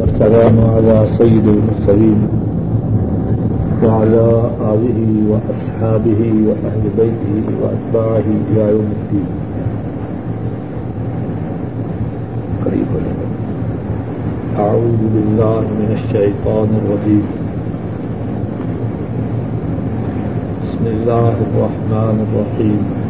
والسلام على سيد المرسلين وعلى آله وأصحابه وأهل بيته وأتباعه إلى يوم الدين. قريب أعوذ بالله من الشيطان الرجيم. بسم الله الرحمن الرحيم.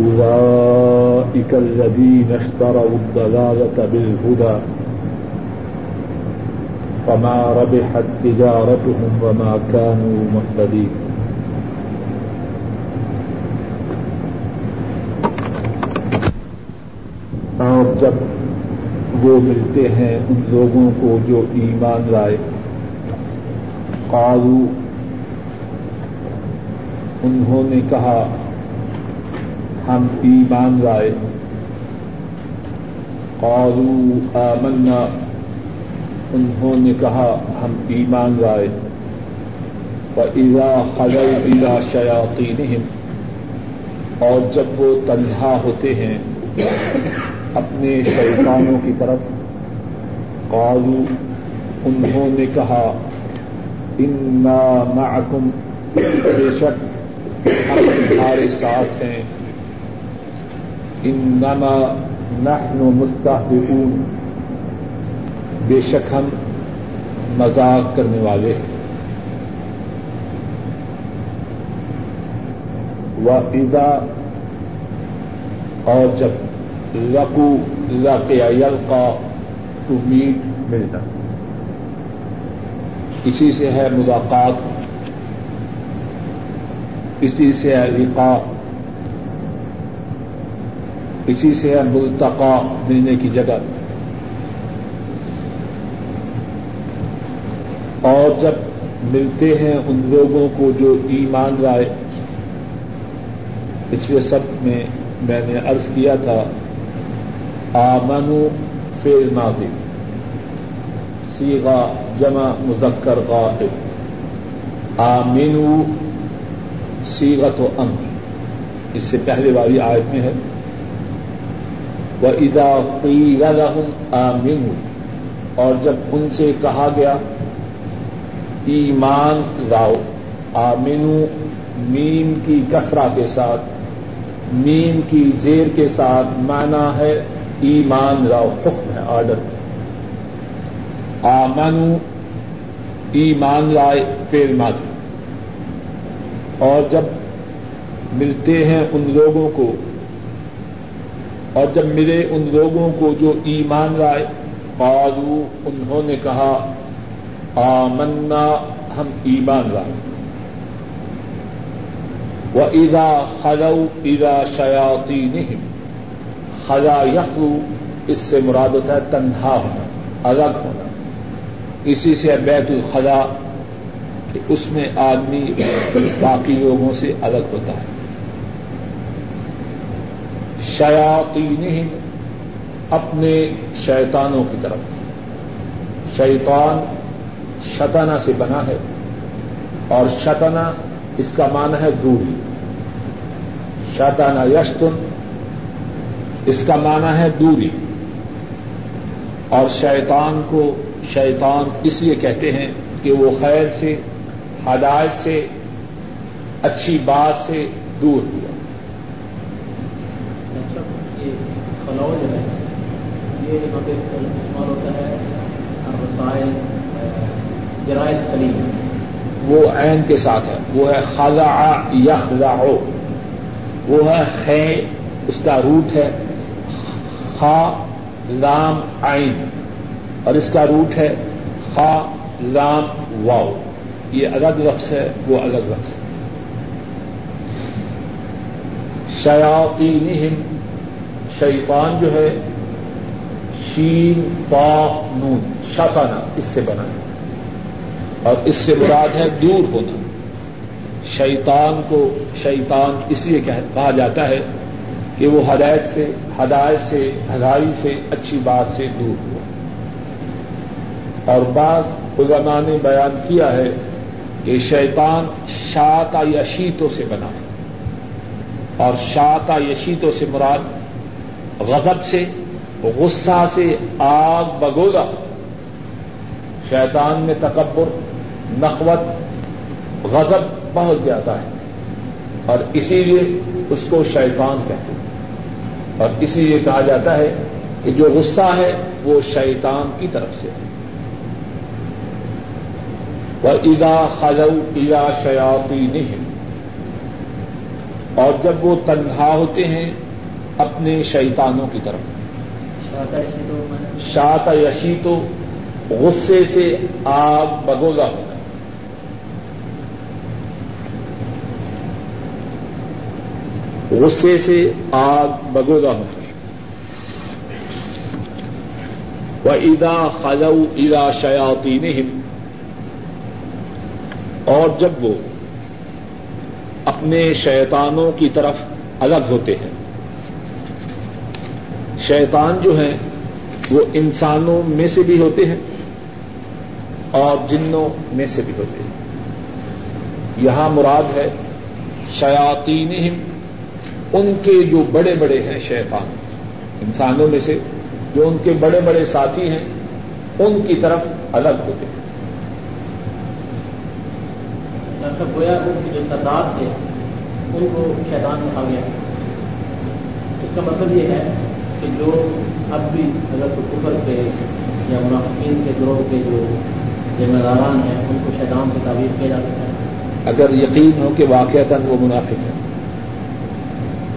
أولئك الذين اشتروا الضلالة بالهدى فما ربحت تجارتهم وما كانوا مهتدين. اور جب وہ ملتے ہیں ان لوگوں کو جو ایمان لائے قالو انہوں نے کہا ہم ایمان لائے۔ قالو آمنا۔ انہوں نے کہا، ہم ایمان لائے۔ وَإِذَا خَلَوْا إِلَى شَيَاطِينِهِمْ۔ اور جب وہ تنہا ہوتے ہیں، اپنے شیطانوں کی طرف۔ قالو انہوں نے کہا، انا معکم بے شک، ہم تمہارے ساتھ ہیں۔ انما نحن مستہزئون بے شک ہم مذاق کرنے والے ہیں۔ وَإِذَا اور جب لقو لقیا یلقا تو میٹ ملنا اسی سے ہے ملاقات اسی سے ہے لقا اسی سے ہے ملتقا ملنے کی جگہ۔ اور جب ملتے ہیں ان لوگوں کو جو ایمان لائے، پچھلے سب میں میں نے عرض کیا تھا آمنو فیل ماضی سیگا جمع مذکر غائب۔ آمینو سیغت و ام اس سے پہلے والی آیت میں ہے۔ وہ ادا قی آمین اور جب ان سے کہا گیا، ایمان لاؤ آمینو میم کی کسرا کے ساتھ، میم کی زیر کے ساتھ مانا ہے ایمان لاؤ، حکم ہے، آرڈر. آمنو، ایمان لائے فیل ماضی. اور جب ملتے ہیں ان لوگوں کو اور جب ملے ان لوگوں کو جو ایمان لائے قالو انہوں نے کہا، آمنا، ہم ایمان لائے۔ وہ ادا خلو ادا شیاتی نہیں خلا یخلو اس سے مراد ہوتا ہے تنہا ہونا، الگ ہونا۔ اسی سے بیت الخلا کہ اس میں آدمی باقی لوگوں سے الگ ہوتا ہے۔ شیاتی اپنے شیطانوں کی طرف۔ شیطان شتنا سے بنا ہے اور شتنا اس کا مان ہے دوری۔ شتنا یشتن، اس کا مانا ہے دوری۔ اور شیطان کو شیطان اس لیے کہتے ہیں کہ وہ خیر سے، ہدایت سے، اچھی بات سے دور ہوا۔ خلاؤ جو ہے یہ استعمال ہوتا ہے رسائل جرائد خلیل۔ وہ عین کے ساتھ ہے۔ وہ ہے خلا یخلا وہ ہے خے، اس کا روٹ ہے خا، لام، عین۔ اور اس کا روٹ ہے خا، لام واؤ یہ الگ لفظ ہے، وہ الگ لفظ ہے۔ شیاطینہم شیطان جو ہے، شین، تا، نون شاطانہ اس سے بنا ہے۔ اور اس سے مراد ہے دور ہونا۔ شیطان کو شیطان اس لیے کہا جاتا ہے کہ وہ ہدایت سے ہدایت سے ہدائی سے، اچھی بات سے دور ہوا۔ اور بعض علماء نے بیان کیا ہے کہ شیطان شاتا یشیتوں سے بنا ہے۔ اور شاتا یشیتوں سے مراد غضب سے، غصہ سے آگ بگولا شیطان میں تکبر، نخوت، غضب بہت زیادہ ہے۔ اور اسی لیے اس کو شیطان کہتے ہیں۔ اور اسی لیے کہا جاتا ہے کہ جو غصہ ہے، وہ شیطان کی طرف سے ہے۔ ادا خلو ادا شیاتی نہیں اور جب وہ تنہا ہوتے ہیں اپنے شیطانوں کی طرف۔ شاط یشی تو غصے سے آگ بگولا ہوتا غصے سے آگ بگولا ہوتا وہ ادا خلو ادا شیاتی اور جب وہ اپنے شیطانوں کی طرف الگ ہوتے ہیں۔ شیطان جو ہیں، وہ انسانوں میں سے بھی ہوتے ہیں اور جنوں میں سے بھی ہوتے ہیں۔ یہاں مراد ہے شیاتین ان کے جو بڑے بڑے ہیں شیطان۔ انسانوں میں سے جو ان کے بڑے بڑے ساتھی ہیں، ان کی طرف الگ ہوتے ہیں۔ مطلب گویا ان کے جو سردار تھے، ان کو شیطان میں کھا گیا۔ اس کا مطلب یہ ہے کہ جو اب بھی تو کفر کے یا منافقین کے گروہ کے جو ذمہ داران ہیں ان کو شیطان سے تعبیر کیا جا سکتا ہے؟ اگر یقین ہو کہ واقعات وہ منافق ہیں۔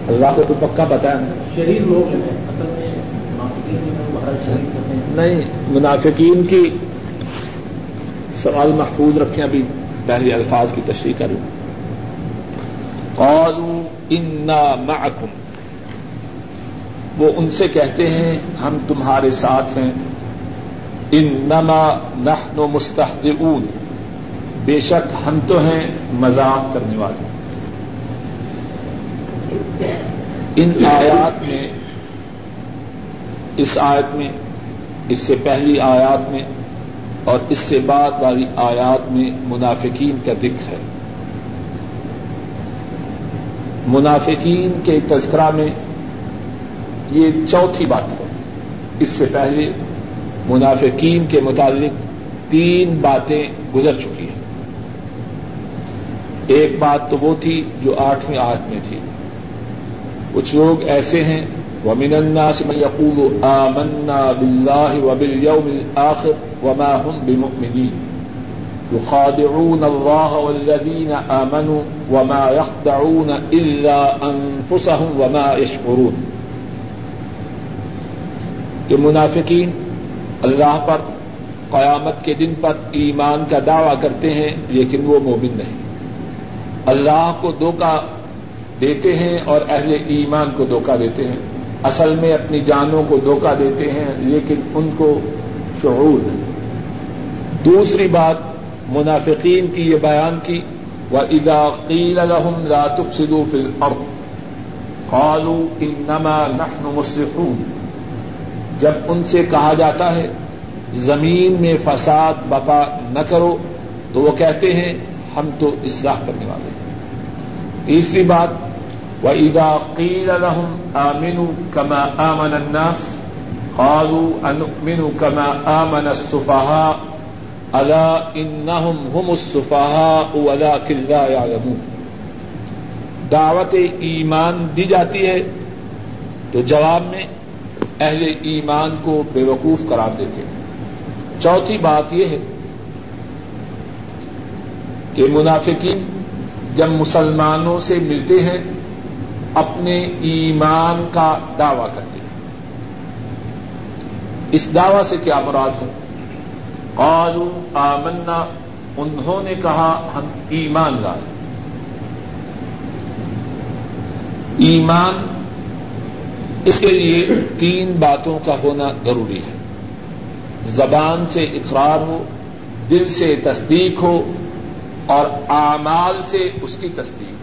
اللہ کو تو پکا پتا ہے۔ شریر لوگ جو ہیں اصل میں منافقین جو ہیں وہ ہر شریر نہیں منافقین کی سوال محفوظ رکھیں ابھی پہلے الفاظ کی تشریح کروں۔ قالوا انا معکم وہ ان سے کہتے ہیں، ہم تمہارے ساتھ ہیں۔ انما نحن مستحدون بے شک ہم تو ہیں مذاق کرنے والے۔ ان آیات میں، اس آیت میں، اس سے پہلی آیات میں اور اس سے بعد والی آیات میں منافقین کا ذکر ہے۔ منافقین کے تذکرہ میں یہ چوتھی بات ہے۔ اس سے پہلے منافقین کے متعلق تین باتیں گزر چکی ہیں۔ ایک بات تو وہ تھی جو آٹھویں آٹھ میں تھی۔ کچھ لوگ ایسے ہیں، ومن الناس من يقول آمنا بالله وباليوم الآخر وما هم بمؤمنين۔ يخادعون الله والذين آمنوا وما يخدعون إلا أنفسهم وما يشعرون کہ منافقین اللہ پر قیامت کے دن پر ایمان کا دعوی کرتے ہیں، لیکن وہ مومن نہیں۔ اللہ کو دھوکہ دیتے ہیں اور اہل ایمان کو دھوکہ دیتے ہیں۔ اصل میں اپنی جانوں کو دھوکہ دیتے ہیں، لیکن ان کو شعور ہے دوسری بات، منافقین کی یہ بیان کی و ادا قیل الحم راتف سدو فل قالو انما نحن مصلحون۔ جب ان سے کہا جاتا ہے زمین میں فساد بپا نہ کرو، تو وہ کہتے ہیں ہم تو اصلاح کرنے والے ہیں۔ تیسری بات، وَإِذَا قِيلَ لَهُمْ آمِنُوا كَمَا آمَنَ النَّاسِ قَالُوا أَنُؤْمِنُ كَمَا آمَنَ السُّفَهَاءُ أَلَا إِنَّهُمْ هُمُ السُّفَهَاءُ وَلَكِنْ لَا يَعْلَمُونَ۔ دعوت ایمان دی جاتی ہے تو جواب میں اہل ایمان کو بے وقوف قرار دیتے ہیں۔ چوتھی بات یہ ہے کہ منافقین جب مسلمانوں سے ملتے ہیں، اپنے ایمان کا دعوی کرتے ہیں۔ اس دعوی سے کیا مراد ہے؟ قالوا آمنا، انہوں نے کہا ہم ایمان لائے ایمان اس کے لیے تین باتوں کا ہونا ضروری ہے۔ زبان سے اقرار ہو، دل سے تصدیق ہو اور اعمال سے اس کی تصدیق۔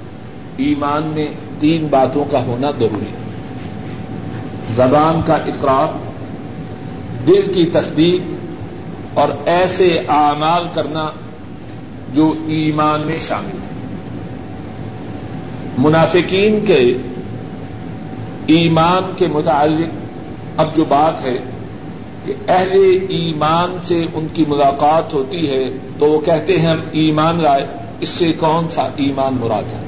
ایمان میں تین باتوں کا ہونا ضروری ہے۔ زبان کا اقرار، دل کی تصدیق اور ایسے اعمال کرنا جو ایمان میں شامل ہے منافقین کے ایمان کے متعلق اب جو بات ہے کہ اہل ایمان سے ان کی ملاقات ہوتی ہے تو وہ کہتے ہیں ہم ایمان لائے، اس سے کون سا ایمان مراد ہے؟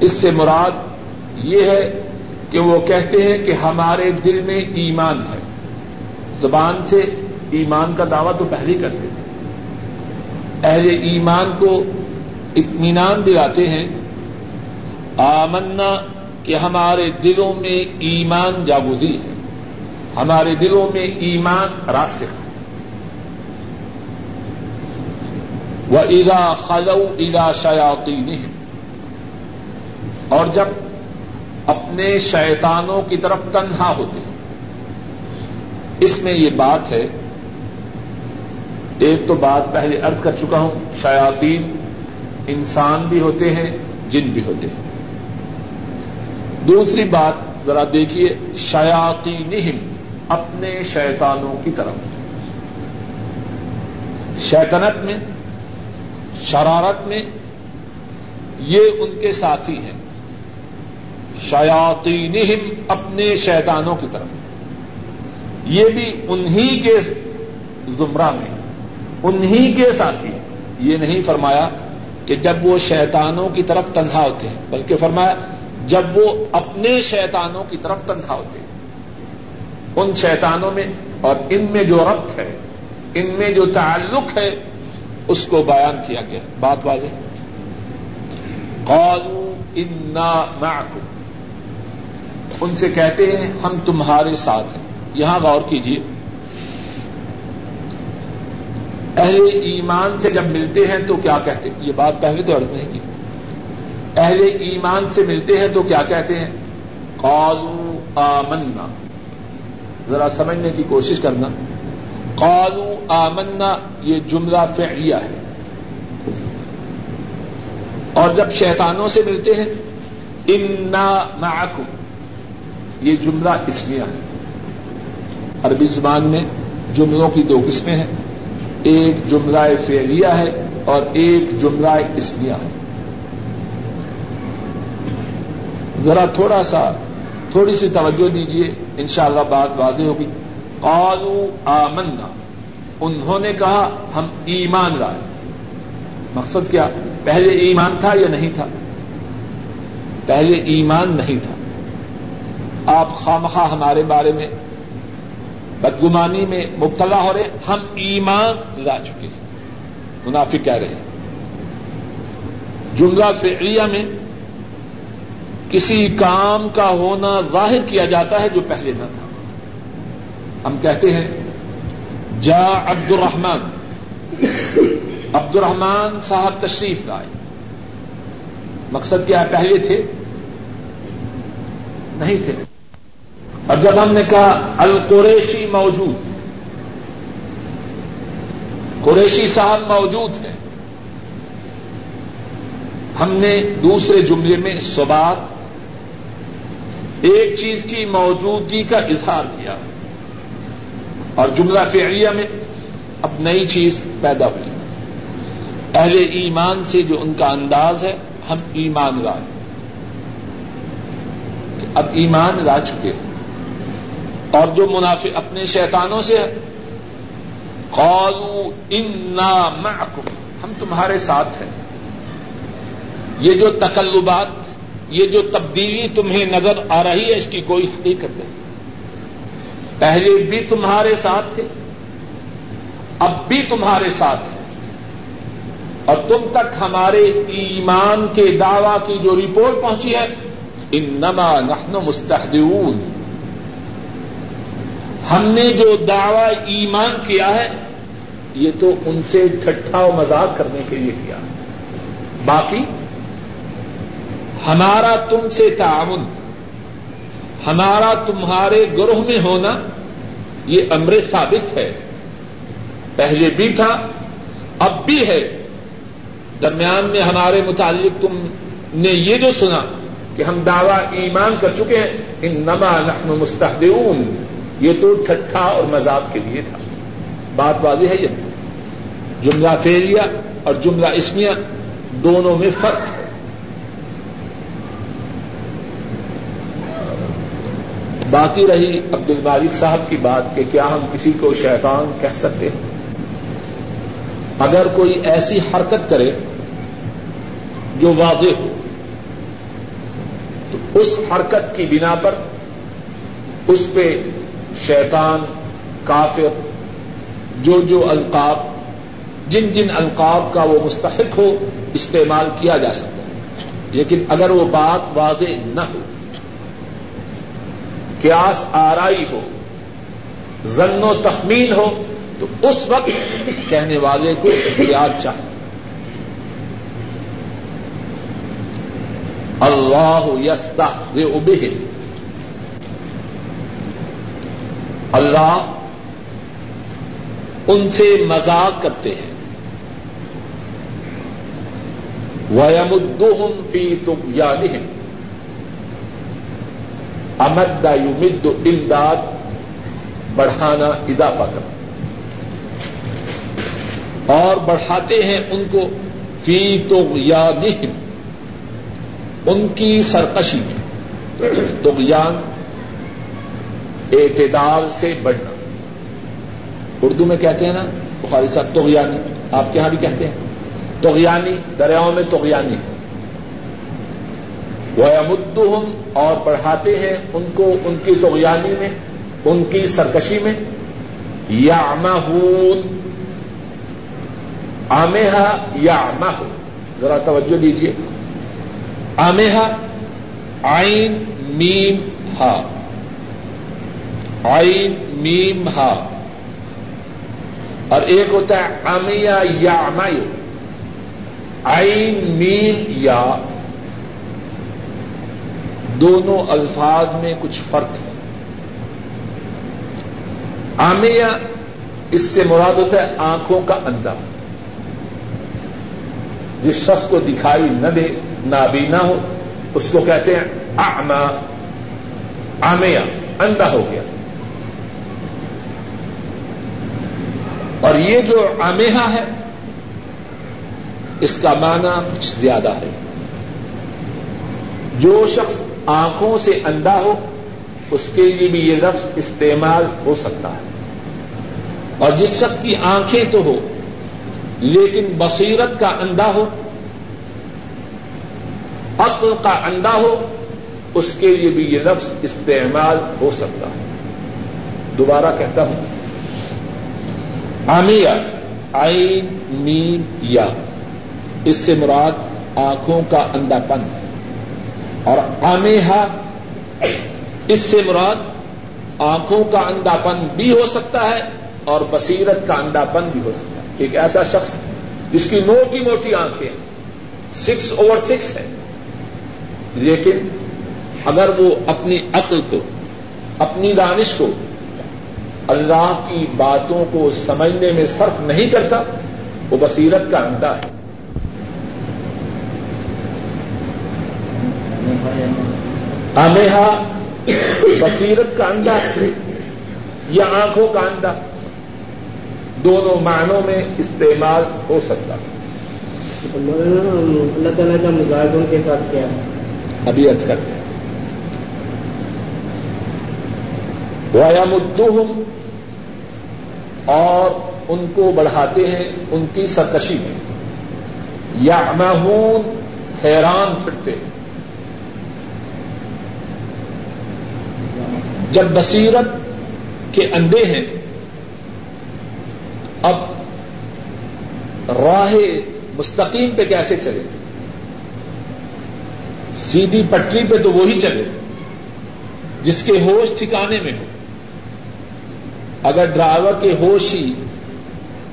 اس سے مراد یہ ہے کہ وہ کہتے ہیں کہ ہمارے دل میں ایمان ہے۔ زبان سے ایمان کا دعویٰ تو پہلے کرتے تھے اہل ایمان کو اطمینان دلاتے ہیں، آمنا کہ ہمارے دلوں میں ایمان جاگودی ہے۔ ہمارے دلوں میں ایمان راسخ ہے۔ وہ ادا خلو ادا شیاتی اور جب اپنے شیطانوں کی طرف تنہا ہوتے ہیں۔ اس میں یہ بات ہے، ایک تو بات پہلے ارض کر چکا ہوں شیاتین انسان بھی ہوتے ہیں، جن بھی ہوتے ہیں۔ دوسری بات ذرا دیکھیے شیاتی نہم اپنے شیطانوں کی طرف۔ شیطنت میں، شرارت میں یہ ان کے ساتھی ہیں۔ شیاتی نہم اپنے شیطانوں کی طرف۔ یہ بھی انہی کے زمرہ میں، انہی کے ساتھی یہ نہیں فرمایا کہ جب وہ شیطانوں کی طرف تنہا ہوتے ہیں، بلکہ فرمایا جب وہ اپنے شیطانوں کی طرف تنہا ہوتے ان شیطانوں میں اور ان میں جو ربط ہے، ان میں جو تعلق ہے، اس کو بیان کیا گیا۔ بات واضح؟ قالوا انا معكم۔ ان سے کہتے ہیں، ہم تمہارے ساتھ ہیں۔ یہاں غور کیجیے اہل ایمان سے جب ملتے ہیں تو کیا کہتے ہیں؟ یہ بات پہلے تو عرض نہیں کی۔ اہل ایمان سے ملتے ہیں تو کیا کہتے ہیں؟ قالوا آمنا۔ ذرا سمجھنے کی کوشش کرنا۔ قالو آمنا، یہ جملہ فعلیہ ہے۔ اور جب شیطانوں سے ملتے ہیں، انا معکم یہ جملہ اسمیہ ہے۔ عربی زبان میں جملوں کی دو قسمیں ہیں۔ ایک جملہ فعلیہ ہے اور ایک جملہ اسمیہ ہے۔ ذرا تھوڑا سا، تھوڑی سی توجہ دیجیے انشاءاللہ بات واضح ہوگی۔ قالو آمنا۔ انہوں نے کہا، ہم ایمان لائے۔ مقصد کیا؟ پہلے ایمان تھا یا نہیں تھا؟ پہلے ایمان نہیں تھا۔ آپ خامخواہ ہمارے بارے میں بدگمانی میں مبتلا ہو رہے ہم ایمان لا چکے ہیں۔ منافق کہہ رہے ہیں۔ جملہ فعلیہ میں کسی کام کا ہونا ظاہر کیا جاتا ہے جو پہلے نہ تھا۔ ہم کہتے ہیں، جا عبد الرحمان عبد الرحمان صاحب تشریف لائے۔ مقصد کیا پہلے تھے؟ نہیں تھے۔ اور جب ہم نے کہا، القریشی موجود قریشی صاحب موجود ہیں۔ ہم نے دوسرے جملے میں سبات ایک چیز کی موجودگی کا اظہار کیا اور جملہ فعلیہ میں اب نئی چیز پیدا ہوئی۔ اہل ایمان سے جو ان کا انداز ہے، ہم ایمان لائے اب ایمان لا چکے اور جو منافع اپنے شیطانوں سے ہے قالو انا معکم ہم تمہارے ساتھ ہیں۔ یہ جو تکلبات یہ جو تبدیلی تمہیں نظر آ رہی ہے، اس کی کوئی حقیقت نہیں۔ پہلے بھی تمہارے ساتھ تھے، اب بھی تمہارے ساتھ ہیں۔ اور تم تک ہمارے ایمان کے دعوی کی جو رپورٹ پہنچی ہے ان نما نحن مستحدون ہم نے جو دعوی ایمان کیا ہے، یہ تو ان سے ٹھٹھا و مذاق کرنے کے لیے کیا۔ باقی ہمارا تم سے تعاون، ہمارا تمہارے گروہ میں ہونا، یہ امر ثابت ہے۔ پہلے بھی تھا، اب بھی ہے۔ درمیان میں ہمارے متعلق تم نے یہ جو سنا کہ ہم دعوی ایمان کر چکے ہیں ان نما نحن مستحدون یہ تو ٹھٹھا اور مذاق کے لیے تھا۔ بات واضح ہے یہ۔ جملہ فیلیا اور جملہ اسمیا دونوں میں فرق ہے۔ باقی رہی عبد المالک صاحب کی بات کہ کیا ہم کسی کو شیطان کہہ سکتے ہیں؟ اگر کوئی ایسی حرکت کرے جو واضح ہو، تو اس حرکت کی بنا پر اس پہ شیطان، کافر، جو جو القاب، جن جن القاب کا وہ مستحق ہو، استعمال کیا جا سکتا ہے۔ لیکن اگر وہ بات واضح نہ ہو کیاس آرائی ہو زن و تخمین ہو، تو اس وقت کہنے والے کو احتیاط چاہیے۔ اللہ یستا ابہ اللہ ان سے مذاق کرتے ہیں۔ وَيَمُدُّهُمْ فِي طُغْيَانِهِمْ۔ امد یمد امداد بڑھانا اضافہ کرنا اور بڑھاتے ہیں ان کو فی طغیانہم، ان کی سرکشی میں۔ طغیان اعتدال سے بڑھنا۔ اردو میں کہتے ہیں نا بخاری صاحب توغیانی آپ کے یہاں بھی کہتے ہیں۔ توغیانی دریاؤں میں توغیانی ہے وہ امدہم اور پڑھاتے ہیں ان کو ان کی توغیانی میں، ان کی سرکشی میں۔ یا آماہون آمیہ یا آماہ ذرا توجہ دیجیے آمیہ آئین میم، ہا۔ آئین میم، ہا۔ اور ایک ہوتا ہے آمیہ یا آمایو آئین میم، یا۔ دونوں الفاظ میں کچھ فرق ہے۔ آمیہ اس سے مراد ہوتا ہے آنکھوں کا اندھا۔ جس شخص کو دکھائی نہ دے، نابینا ہو، اس کو کہتے ہیں آما آمیہ اندھا ہو گیا۔ اور یہ جو آمیہ ہے، اس کا معنی کچھ زیادہ ہے۔ جو شخص آنکھوں سے اندھا ہو، اس کے لیے بھی یہ لفظ استعمال ہو سکتا ہے۔ اور جس شخص کی آنکھیں تو ہو، لیکن بصیرت کا اندھا ہو، عقل کا اندھا ہو، اس کے لیے بھی یہ لفظ استعمال ہو سکتا ہے۔ دوبارہ کہتا ہوں۔ آمیا آئی نیم یا، اس سے مراد آنکھوں کا اندھا پن ہے اور آمیہ اس سے مراد آنکھوں کا اندھا پن بھی ہو سکتا ہے اور بصیرت کا اندھا پن بھی ہو سکتا ہے۔ ایک ایسا شخص جس کی موٹی موٹی آنکھیں سکس اوور سکس ہے۔ لیکن اگر وہ اپنی عقل کو، اپنی دانش کو اللہ کی باتوں کو سمجھنے میں صرف نہیں کرتا، وہ بصیرت کا اندھا ہے۔ آمیہ بصیرت کا اندھا یا آنکھوں کا اندھا دونوں معنوں میں استعمال ہو سکتا۔ اللہ تعالیٰ کا مظاہر کے ساتھ کیا؟ ہے ابھی اچ کرتے ہیں ویامدہم اور ان کو بڑھاتے ہیں ان کی سرکشی میں۔ یا حیران پھرتے ہیں۔ جب بصیرت کے اندھے ہیں، اب راہ مستقیم پہ کیسے چلے؟ سیدھی پٹری پہ تو وہی چلے، جس کے ہوش ٹھکانے میں ہو۔ اگر ڈرائیور کے ہوش ہی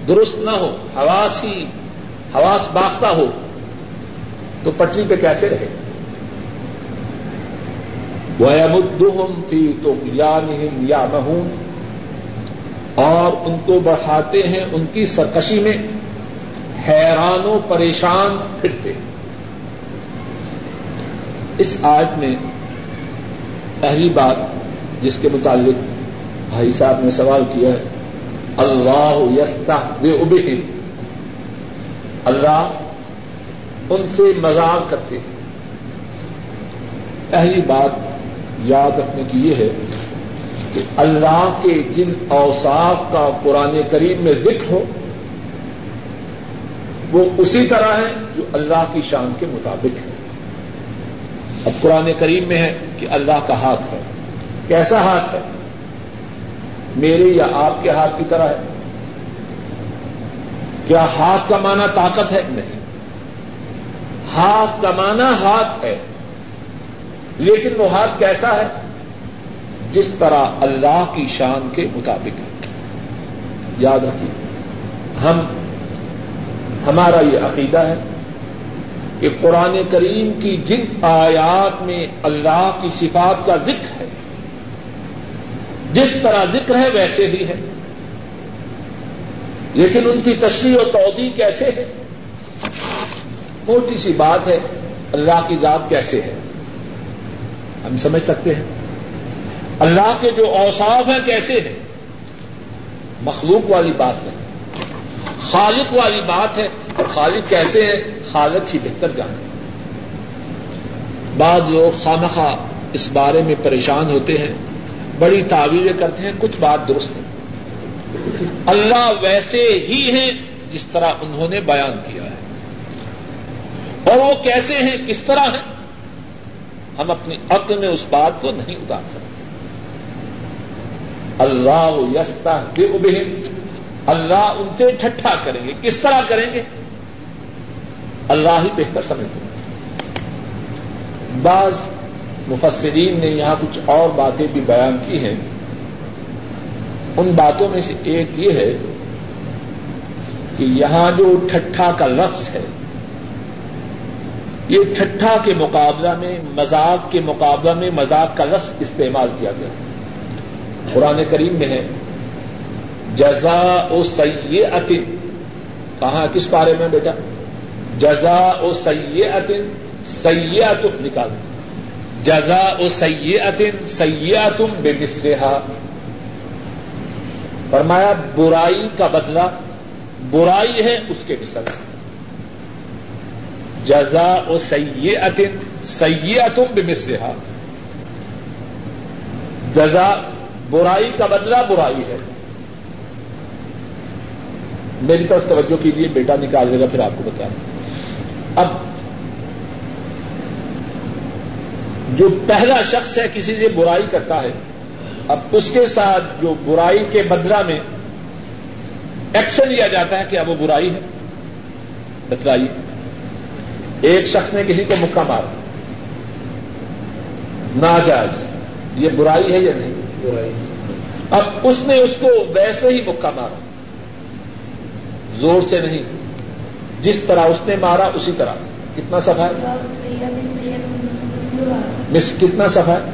درست نہ ہو حواس ہی حواس باختہ ہو، تو پٹری پہ کیسے رہے؟ وَيَمُدُّهُمْ فِي طُغْيَانِهِمْ يَعْمَهُونَ۔ اور ان کو بڑھاتے ہیں ان کی سرکشی میں۔ حیران و پریشان، پھرتے۔ اس آج میں پہلی بات جس کے متعلق بھائی صاحب نے سوال کیا ہے، اللہ یستا بے ابھی اللہ ان سے مذاق کرتے۔ ہیں پہلی بات یاد رکھنے کی یہ ہے کہ اللہ کے جن اوصاف کا قرآن کریم میں ذکر ہو، وہ اسی طرح ہے جو اللہ کی شان کے مطابق ہے اب قرآن کریم میں ہے کہ اللہ کا ہاتھ ہے۔ کیسا ہاتھ ہے؟ میرے یا آپ کے ہاتھ کی طرح ہے۔ کیا ہاتھ کا معنی طاقت ہے؟ نہیں۔ ہاتھ کا معنی ہاتھ ہے۔ لیکن وہ ہاتھ کیسا ہے؟ جس طرح اللہ کی شان کے مطابق ہے۔ یاد رکھیے، ہم، ہمارا یہ عقیدہ ہے کہ قرآن کریم کی جن آیات میں اللہ کی صفات کا ذکر ہے، جس طرح ذکر ہے ویسے ہی ہے۔ لیکن ان کی تشریح و توضیع کیسے ہے؟ موٹی سی بات ہے، اللہ کی ذات کیسے ہے؟ ہم سمجھ سکتے ہیں۔ اللہ کے جو اوصاف ہیں کیسے ہیں؟ مخلوق والی بات ہے۔ خالق والی بات ہے۔ اور خالق کیسے ہے خالق ہی بہتر جانے بعض لوگ خواہ اس بارے میں پریشان ہوتے ہیں، بڑی تعویلیں کرتے ہیں، کچھ بات درست ہے اللہ ویسے ہی ہیں جس طرح انہوں نے بیان کیا ہے۔ اور وہ کیسے ہیں؟ کس طرح ہیں؟ ہم اپنی عقل میں اس بات کو نہیں اتار سکتے۔ اللہ یستا بے اللہ ان سے ٹھٹھا کریں گے۔ کس طرح کریں گے؟ اللہ ہی بہتر سمجھتے ہیں۔ بعض مفسرین نے یہاں کچھ اور باتیں بھی بیان کی ہیں۔ ان باتوں میں سے ایک یہ ہے کہ یہاں جو ٹھٹھا کا لفظ ہے یہ ٹھٹھا کے مقابلہ میں، مذاق کے مقابلہ میں مذاق کا لفظ استعمال کیا گیا۔ قرآن کریم میں ہے جزا او سی اتن کہاں، کس بارے میں بیٹا؟ جزا او سی اتن سیا تم نکال۔ جزا او سی اتن سیا تم بے مسرحا فرمایا، برائی کا بدلہ، برائی ہے اس کے مثل۔ جزا او سی اتن سیا جزا برائی کا بدلہ برائی ہے۔ میری طرف توجہ کیجیے بیٹا نکال دے گا، پھر آپ کو بتائیں اب جو پہلا شخص ہے، کسی سے برائی کرتا ہے، اب اس کے ساتھ جو برائی کے بدلا میں ایکشن لیا جاتا ہے کہ اب وہ برائی ہے، بتلائیے۔ ایک شخص نے کسی کو مکہ مارا ناجائز یہ برائی ہے یا نہیں اب اس نے اس کو ویسے ہی مکہ مارا زور سے نہیں جس طرح اس نے مارا اسی طرح کتنا سفا ہے مس کتنا سفا ہے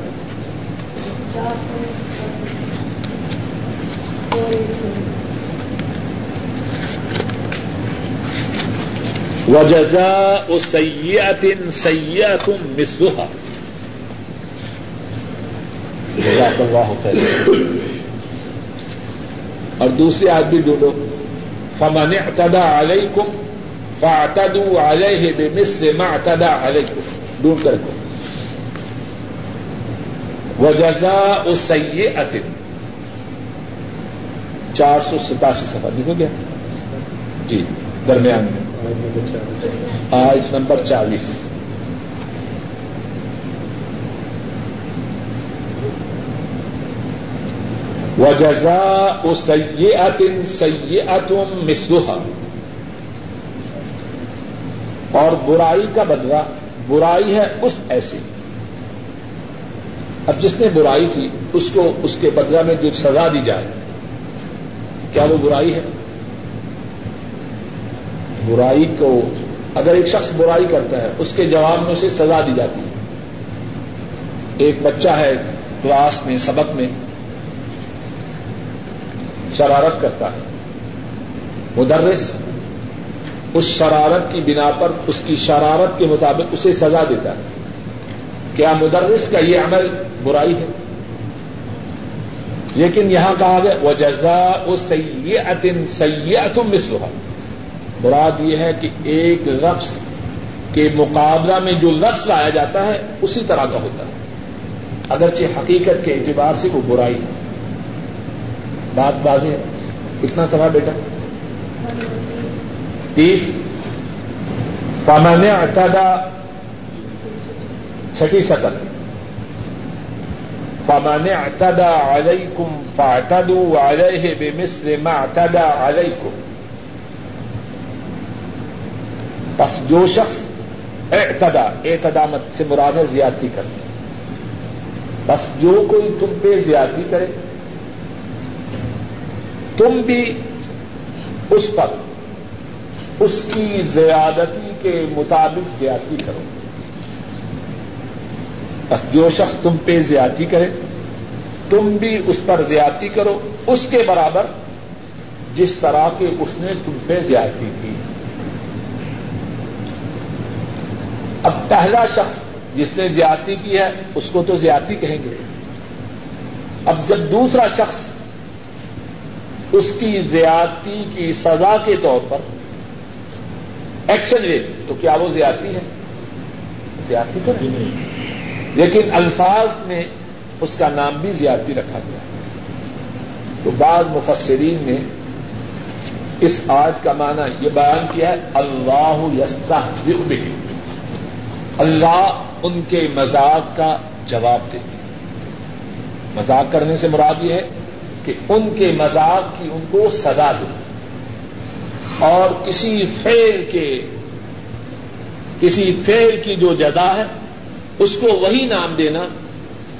وجزا او سیات سیات مسوہا اللہ اور دوسری آدمی ڈھونڈو. فمن اعتدى عليكم فاعتدوا عليه بمثل ما اعتدى عليكم. ڈھونڈ کر کو وجزاء سيئة. چار سو ستاسی سفر لکھو گیا جی درمیان میں. آج نمبر چالیس۔ وجزا او سیاتن سیاتم مسلوحا اور برائی کا بدلا برائی ہے اس ایسی اب جس نے برائی کی، اس کو اس کے بدلا میں جو سزا دی جائے، کیا وہ برائی ہے؟ برائی کو اگر ایک شخص برائی کرتا ہے، اس کے جواب میں اسے سزا دی جاتی ہے۔ ایک بچہ ہے کلاس میں، سبق میں شرارت کرتا ہے۔ مدرس اس شرارت کی بنا پر اس کی شرارت کے مطابق اسے سزا دیتا ہے۔ کیا مدرس کا یہ عمل برائی ہے؟ لیکن یہاں کہا گیا وہ جزا وہ سید سید مسلح مراد یہ ہے کہ ایک لفظ کے مقابلہ میں جو لفظ لایا جاتا ہے، اسی طرح کا ہوتا ہے۔ اگرچہ حقیقت کے اعتبار سے وہ برائی ہے بات بازی ہے۔ کتنا سوال بیٹا؟ تیس۔ فمن اعتدى چھٹی سطر فمن اعتدى عليكم فاعتدوا عليه بمثل ما اعتدى عليكم۔ بس جو شخص اعتدا اعتدامت سے مراد ہے، زیادتی کرتے بس جو کوئی تم پہ زیادتی کرے، تم بھی اس پر، اس کی زیادتی کے مطابق زیادتی کرو۔ بس جو شخص تم پہ زیادتی کرے، تم بھی اس پر زیادتی کرو، اس کے برابر جس طرح کے اس نے تم پہ زیادتی کی۔ اب پہلا شخص جس نے زیادتی کی ہے، اس کو تو زیادتی کہیں گے۔ اب جب دوسرا شخص اس کی زیادتی کی سزا کے طور پر ایکشن لے، تو کیا وہ زیادتی ہے؟ زیادتی تو نہیں۔ لیکن الفاظ میں اس کا نام بھی زیادتی رکھا گیا۔ تو بعض مفسرین نے اس آج کا معنی یہ بیان کیا ہے، اللہ یستا اللہ ان کے مذاق کا جواب دے مذاق کرنے سے مراد یہ ہے کہ ان کے مذاق کی ان کو سزا دے۔ اور کسی فیل کے، کسی فیل کی جو جدا ہے، اس کو وہی نام دینا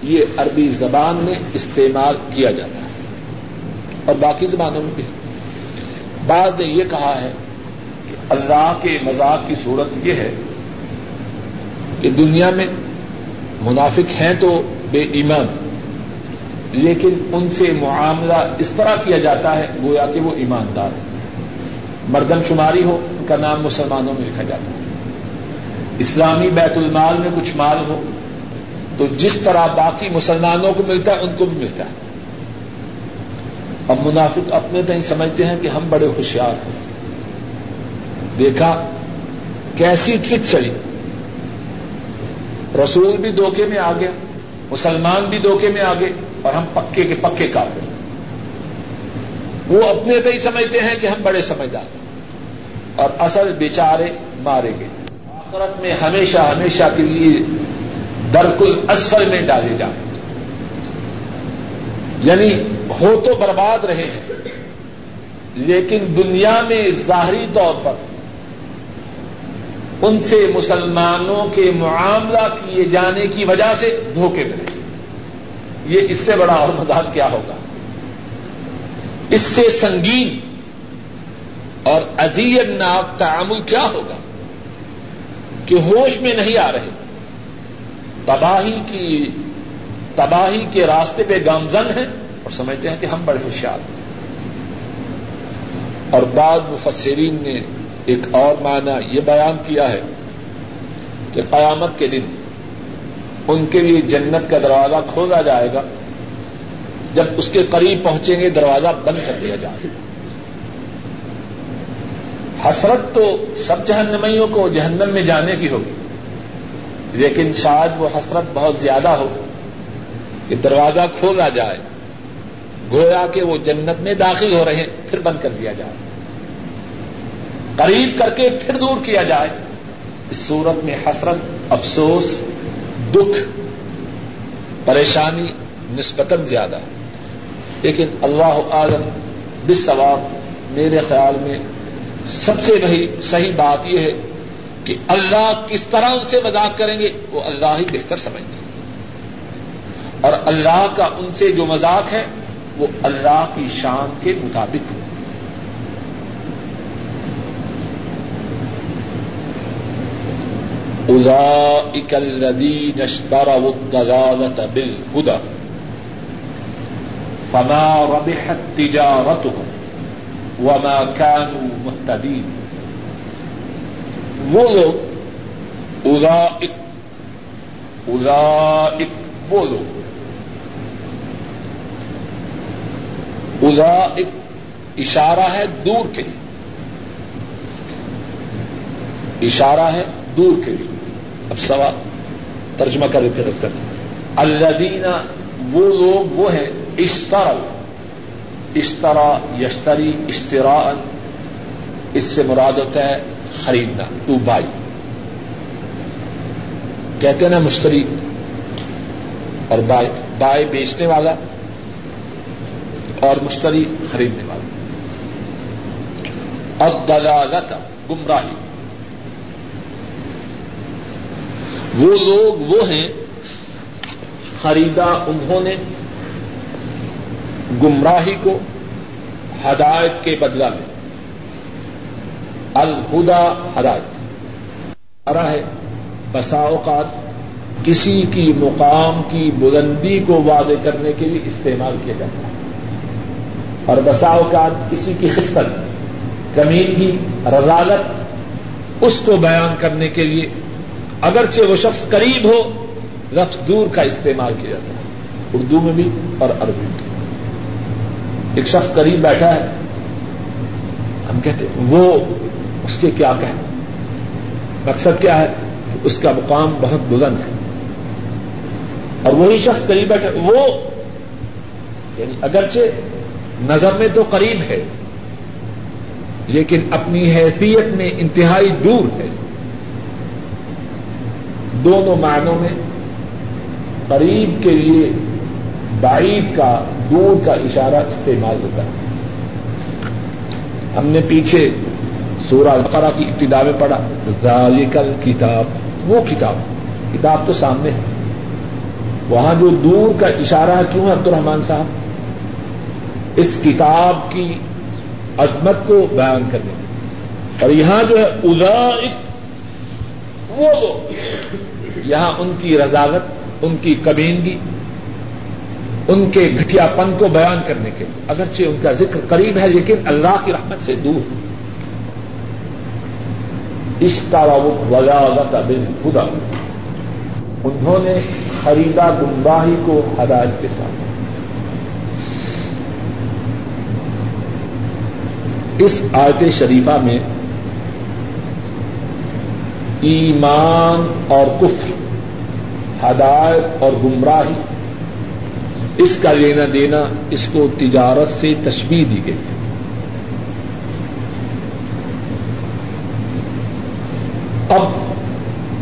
یہ عربی زبان میں استعمال کیا جاتا ہے۔ اور باقی زبانوں میں بھی۔ بعض نے یہ کہا ہے کہ اللہ کے مذاق کی صورت یہ ہے کہ دنیا میں منافق ہیں تو بے ایمان، لیکن ان سے معاملہ اس طرح کیا جاتا ہے، گویا کہ وہ ایماندار ہے مردم شماری ہو، ان کا نام مسلمانوں میں لکھا جاتا ہے۔ اسلامی بیت المال میں کچھ مال ہو، تو جس طرح باقی مسلمانوں کو ملتا ہے، ان کو بھی ملتا ہے۔ اب منافق اپنے تین سمجھتے ہیں کہ ہم بڑے ہوشیار ہیں۔ دیکھا، کیسی ٹرک چلی۔ رسول بھی دھوکے میں آ گیا مسلمان بھی دھوکے میں آ گئے اور ہم پکے کے پکے کافر۔ وہ اپنے تو ہی سمجھتے ہیں کہ ہم بڑے سمجھدار ہیں، اور اصل بیچارے مارے گئے۔ آخرت میں ہمیشہ ہمیشہ کے لیے درکل اسفل میں ڈالے جائیں یعنی ہو تو برباد رہے ہیں، لیکن دنیا میں ظاہری طور پر ان سے مسلمانوں کے معاملہ کیے جانے کی وجہ سے دھوکے میں رہے یہ اس سے بڑا اور مزاق کیا ہوگا؟ اس سے سنگین اور ازیت ناک تعامل کیا ہوگا؟ کہ ہوش میں نہیں آ رہے۔ تباہی کی، تباہی کے راستے پہ گامزن ہیں اور سمجھتے ہیں کہ ہم بڑے ہوشیار ہیں۔ اور بعض مفسرین نے ایک اور معنی یہ بیان کیا ہے کہ قیامت کے دن ان کے لیے جنت کا دروازہ کھولا جائے گا، جب اس کے قریب پہنچیں گے، دروازہ بند کر دیا جائے گا۔ حسرت تو سب جہنمیوں کو جہنم میں جانے کی ہوگی، لیکن شاید وہ حسرت بہت زیادہ ہو کہ دروازہ کھولا جائے، گویا کہ وہ جنت میں داخل ہو رہے ہیں، پھر بند کر دیا جائے۔ قریب کر کے پھر دور کیا جائے۔ اس صورت میں حسرت، افسوس، دکھ، پریشانی نسبتاً زیادہ لیکن اللہ عالم بس ثواب میرے خیال میں سب سے صحیح بات یہ ہے کہ اللہ کس طرح ان سے مذاق کریں گے، وہ اللہ ہی بہتر سمجھتے ہیں۔ اور اللہ کا ان سے جو مذاق ہے، وہ اللہ کی شان کے مطابق ہے اولئك الذين اشتروا الضلالة بالهدى فما ربحت تجارتهم وما كانوا مهتدين. وہ لوگ اولئک اولئک وہ لوگ اولئک اشارہ ہے دور کے لیے، اشارہ ہے دور کے لیے۔ اب سوال، ترجمہ کر پھر کرتے الدینہ وہ لوگ، وہ ہیں اشترا اشترا، یشتری اشترا اس سے مراد ہوتا ہے خریدنا ٹو بائی کہتے ہیں نا مشتری اور بائی بائی بیچنے والا اور مشتری خریدنے والا۔ اور دلالت گمراہی۔ وہ لوگ وہ ہیں خریدا انہوں نے گمراہی کو ہدایت کے بدلا میں۔ الہدا ہدایت۔ ارا ہے بسا اوقات کسی کی مقام کی بلندی کو وعدے کرنے کے لیے استعمال کیا جاتا ہے۔ اور بسا اوقات کسی کی خستت کمیندگی رضالت اس کو بیان کرنے کے لیے اگرچہ وہ شخص قریب ہو لفظ دور کا استعمال کیا جاتا ہے۔ اردو میں بھی اور عربی میں ایک شخص قریب بیٹھا ہے۔ ہم کہتے وہ اس کے کیا کہیں مقصد کیا ہے؟ اس کا مقام بہت بلند ہے۔ اور وہی شخص قریب بیٹھا وہ یعنی اگرچہ نظر میں تو قریب ہے، لیکن اپنی حیثیت میں انتہائی دور ہے۔ دونوں معنوں میں قریب کے لیے بعید کا، دور کا اشارہ استعمال ہوتا ہے۔ ہم نے پیچھے سورہ القرا کی ابتدا میں پڑھا ذالکل کتاب وہ کتاب کتاب تو سامنے ہے۔ وہاں جو دور کا اشارہ ہے، کیوں ہے عبد الرحمان صاحب؟ اس کتاب کی عظمت کو بیان کرنے۔ اور یہاں جو ہے ادا وہ یہاں ان کی رضاوت، ان کی کبینگی ان کے گٹیا پن کو بیان کرنے کے اگرچہ ان کا ذکر قریب ہے، لیکن اللہ کی رحمت سے دور۔ ولاغت بل خدا انہوں نے خریدا گمراہی کو ہدایت کے ساتھ۔ اس آیت شریفہ میں ایمان اور کفر، ہدایت اور گمراہی۔ اس کا لینا دینا، اس کو تجارت سے تشبیح دی گئی۔ ہے اب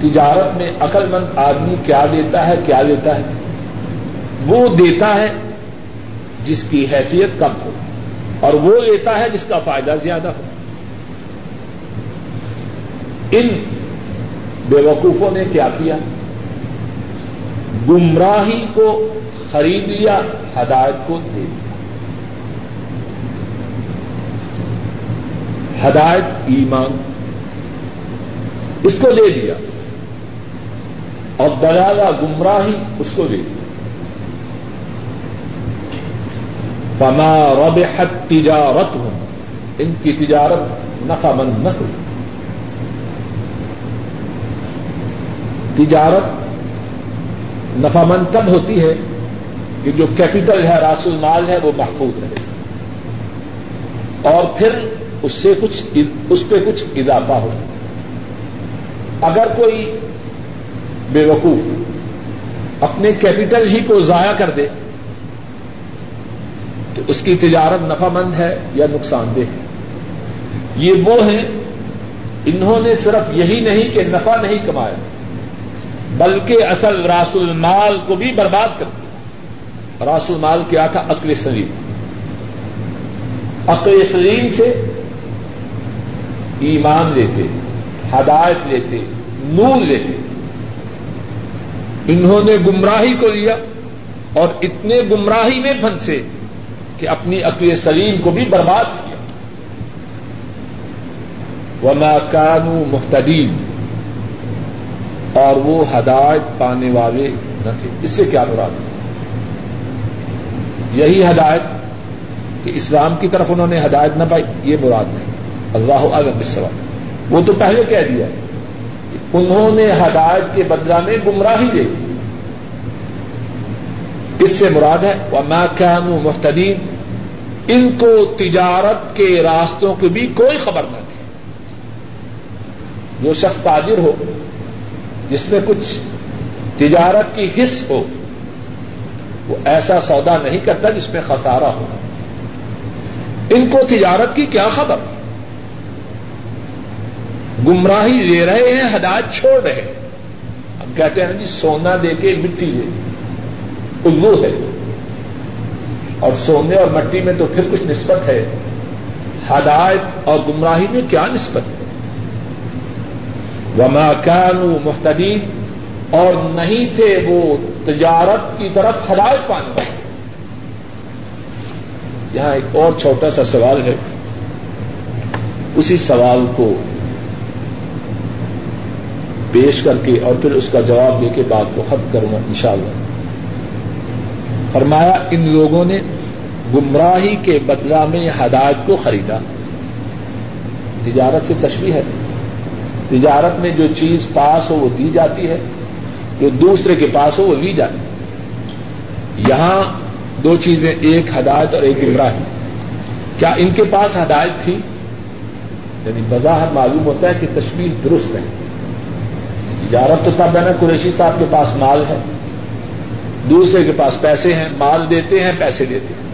تجارت میں عقل مند آدمی کیا دیتا ہے، کیا لیتا ہے؟ وہ دیتا ہے جس کی حیثیت کم ہو، اور وہ لیتا ہے جس کا فائدہ زیادہ ہو۔ ان بیوقوفوں نے کیا کیا؟ گمراہی کو خرید لیا، ہدایت کو دے دیا۔ ہدایت، ایمان، اس کو دے دیا اور دلالا گمراہی اس کو دے دیا فما رب حق تجارت ہوں ان کی تجارت نفع مند نہ ہوئی تجارت نفع مند تب ہوتی ہے کہ جو کیپٹل ہے، راس المال ہے، وہ محفوظ رہے۔ اور پھر اس سے کچھ اس پہ کچھ اضافہ ہو۔ اگر کوئی بے وقوف اپنے کیپٹل ہی کو ضائع کر دے، تو اس کی تجارت نفع مند ہے یا نقصان دہ ہے۔ یہ وہ ہیں، انہوں نے صرف یہی نہیں کہ نفع نہیں کمایا۔ بلکہ اصل راس المال کو بھی برباد کر دیا۔ راس المال کیا تھا؟ عقل سلیم۔ عقل سلیم سے ایمان لیتے، ہدایت لیتے، نور لیتے۔ انہوں نے گمراہی کو لیا اور اتنے گمراہی میں پھنسے کہ اپنی عقل سلیم کو بھی برباد کیا۔ وما کانو محتدین اور وہ ہدایت پانے والے نہ تھے اس سے کیا مراد؟ یہی ہدایت کہ اسلام کی طرف انہوں نے ہدایت نہ پائی، یہ مراد نہیں۔ اللہ عالم سوال وہ تو پہلے کہہ دیا انہوں نے ہدایت کے بدلا میں گمراہی دے دی۔ اس سے مراد ہے وہ میں محتدین ان کو تجارت کے راستوں کی بھی کوئی خبر نہ تھی۔ جو شخص تاجر ہو جس میں کچھ تجارت کی حص ہو، وہ ایسا سودا نہیں کرتا جس میں خسارہ ہو۔ ان کو تجارت کی کیا خبر؟ گمراہی لے رہے ہیں، ہدایت چھوڑ رہے ہیں۔ ہم کہتے ہیں جی سونا دے کے مٹی دے الو ہے۔ اور سونے اور مٹی میں تو پھر کچھ نسبت ہے۔ ہدایت اور گمراہی میں کیا نسبت ہے؟ وما كانوا محتدین اور نہیں تھے وہ تجارت کی طرف ہدایت پانے والے۔ یہاں ایک اور چھوٹا سا سوال ہے۔ اسی سوال کو پیش کر کے اور پھر اس کا جواب دے کے بات کو ختم کروں گا انشاءاللہ۔ فرمایا، ان لوگوں نے گمراہی کے بدلا میں ہدایت کو خریدا۔ تجارت سے تشریح ہے۔ تجارت میں جو چیز پاس ہو وہ دی جاتی ہے، جو دوسرے کے پاس ہو وہ لی جاتی ہے۔ یہاں دو چیزیں، ایک ہدایت اور ایک گمراہی۔ کیا ان کے پاس ہدایت تھی؟ یعنی بظاہر معلوم ہوتا ہے کہ تشویش درست ہے۔ تجارت تو تب ہے نا قریشی صاحب کے پاس مال ہے۔ دوسرے کے پاس پیسے ہیں، مال دیتے ہیں، پیسے دیتے ہیں۔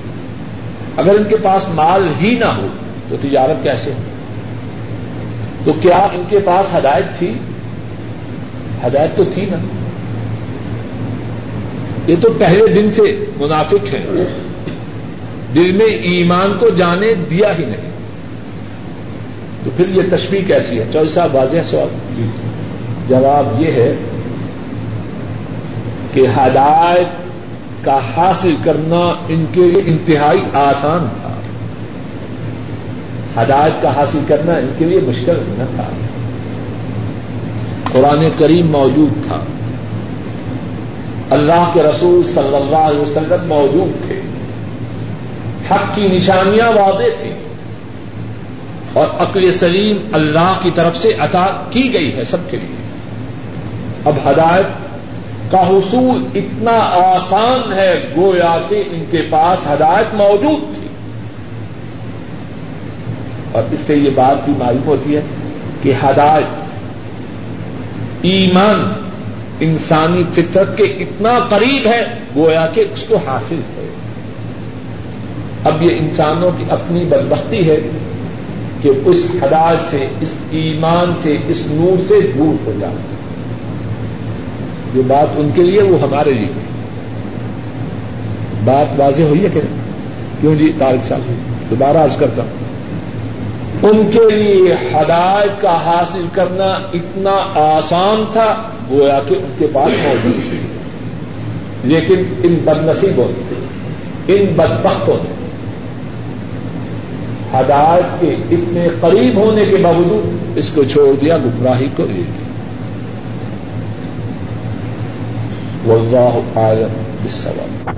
اگر ان کے پاس مال ہی نہ ہو تو تجارت کیسے؟ ہو تو کیا ان کے پاس ہدایت تھی؟ ہدایت تو تھی نا۔ یہ تو پہلے دن سے منافق ہیں۔ دل میں ایمان کو جانے دیا ہی نہیں۔ تو پھر یہ تشریح کیسی ہے؟ چوہی صاحب، واضح سوال؟ جواب یہ ہے کہ ہدایت کا حاصل کرنا ان کے لیے انتہائی آسان تھا ہدایت کا حاصل کرنا ان کے لیے مشکل نہ تھا۔ قرآن کریم موجود تھا۔ اللہ کے رسول صلی اللہ علیہ وسلم موجود تھے۔ حق کی نشانیاں واضح تھیں۔ اور عقل سلیم اللہ کی طرف سے عطا کی گئی ہے سب کے لیے۔ اب ہدایت کا حصول اتنا آسان ہے، گویا کہ ان کے پاس ہدایت موجود تھی۔ اور اس سے یہ بات بھی معلوم ہوتی ہے کہ ہدایت، ایمان انسانی فطرت کے اتنا قریب ہے، گویا کہ اس کو حاصل ہے۔ اب یہ انسانوں کی اپنی بدبختی ہے کہ اس ہدایت سے، اس ایمان سے، اس نور سے دور ہو جائے یہ بات ان کے لیے، وہ ہمارے لیے۔ بات واضح ہوئی ہے کہ کیوں جی؟ طارق صاحب، دوبارہ عرض کرتا ہوں۔ ان کے لیے ہدایت کا حاصل کرنا اتنا آسان تھا، گویا کہ ان کے پاس موجود تھی لیکن ان بد نصیبوں نے ان بدبختوں نے ہدایت کے اتنے قریب ہونے کے باوجود اس کو چھوڑ دیا، گمراہی کو لے لیا۔ واللہ عالم بالصواب۔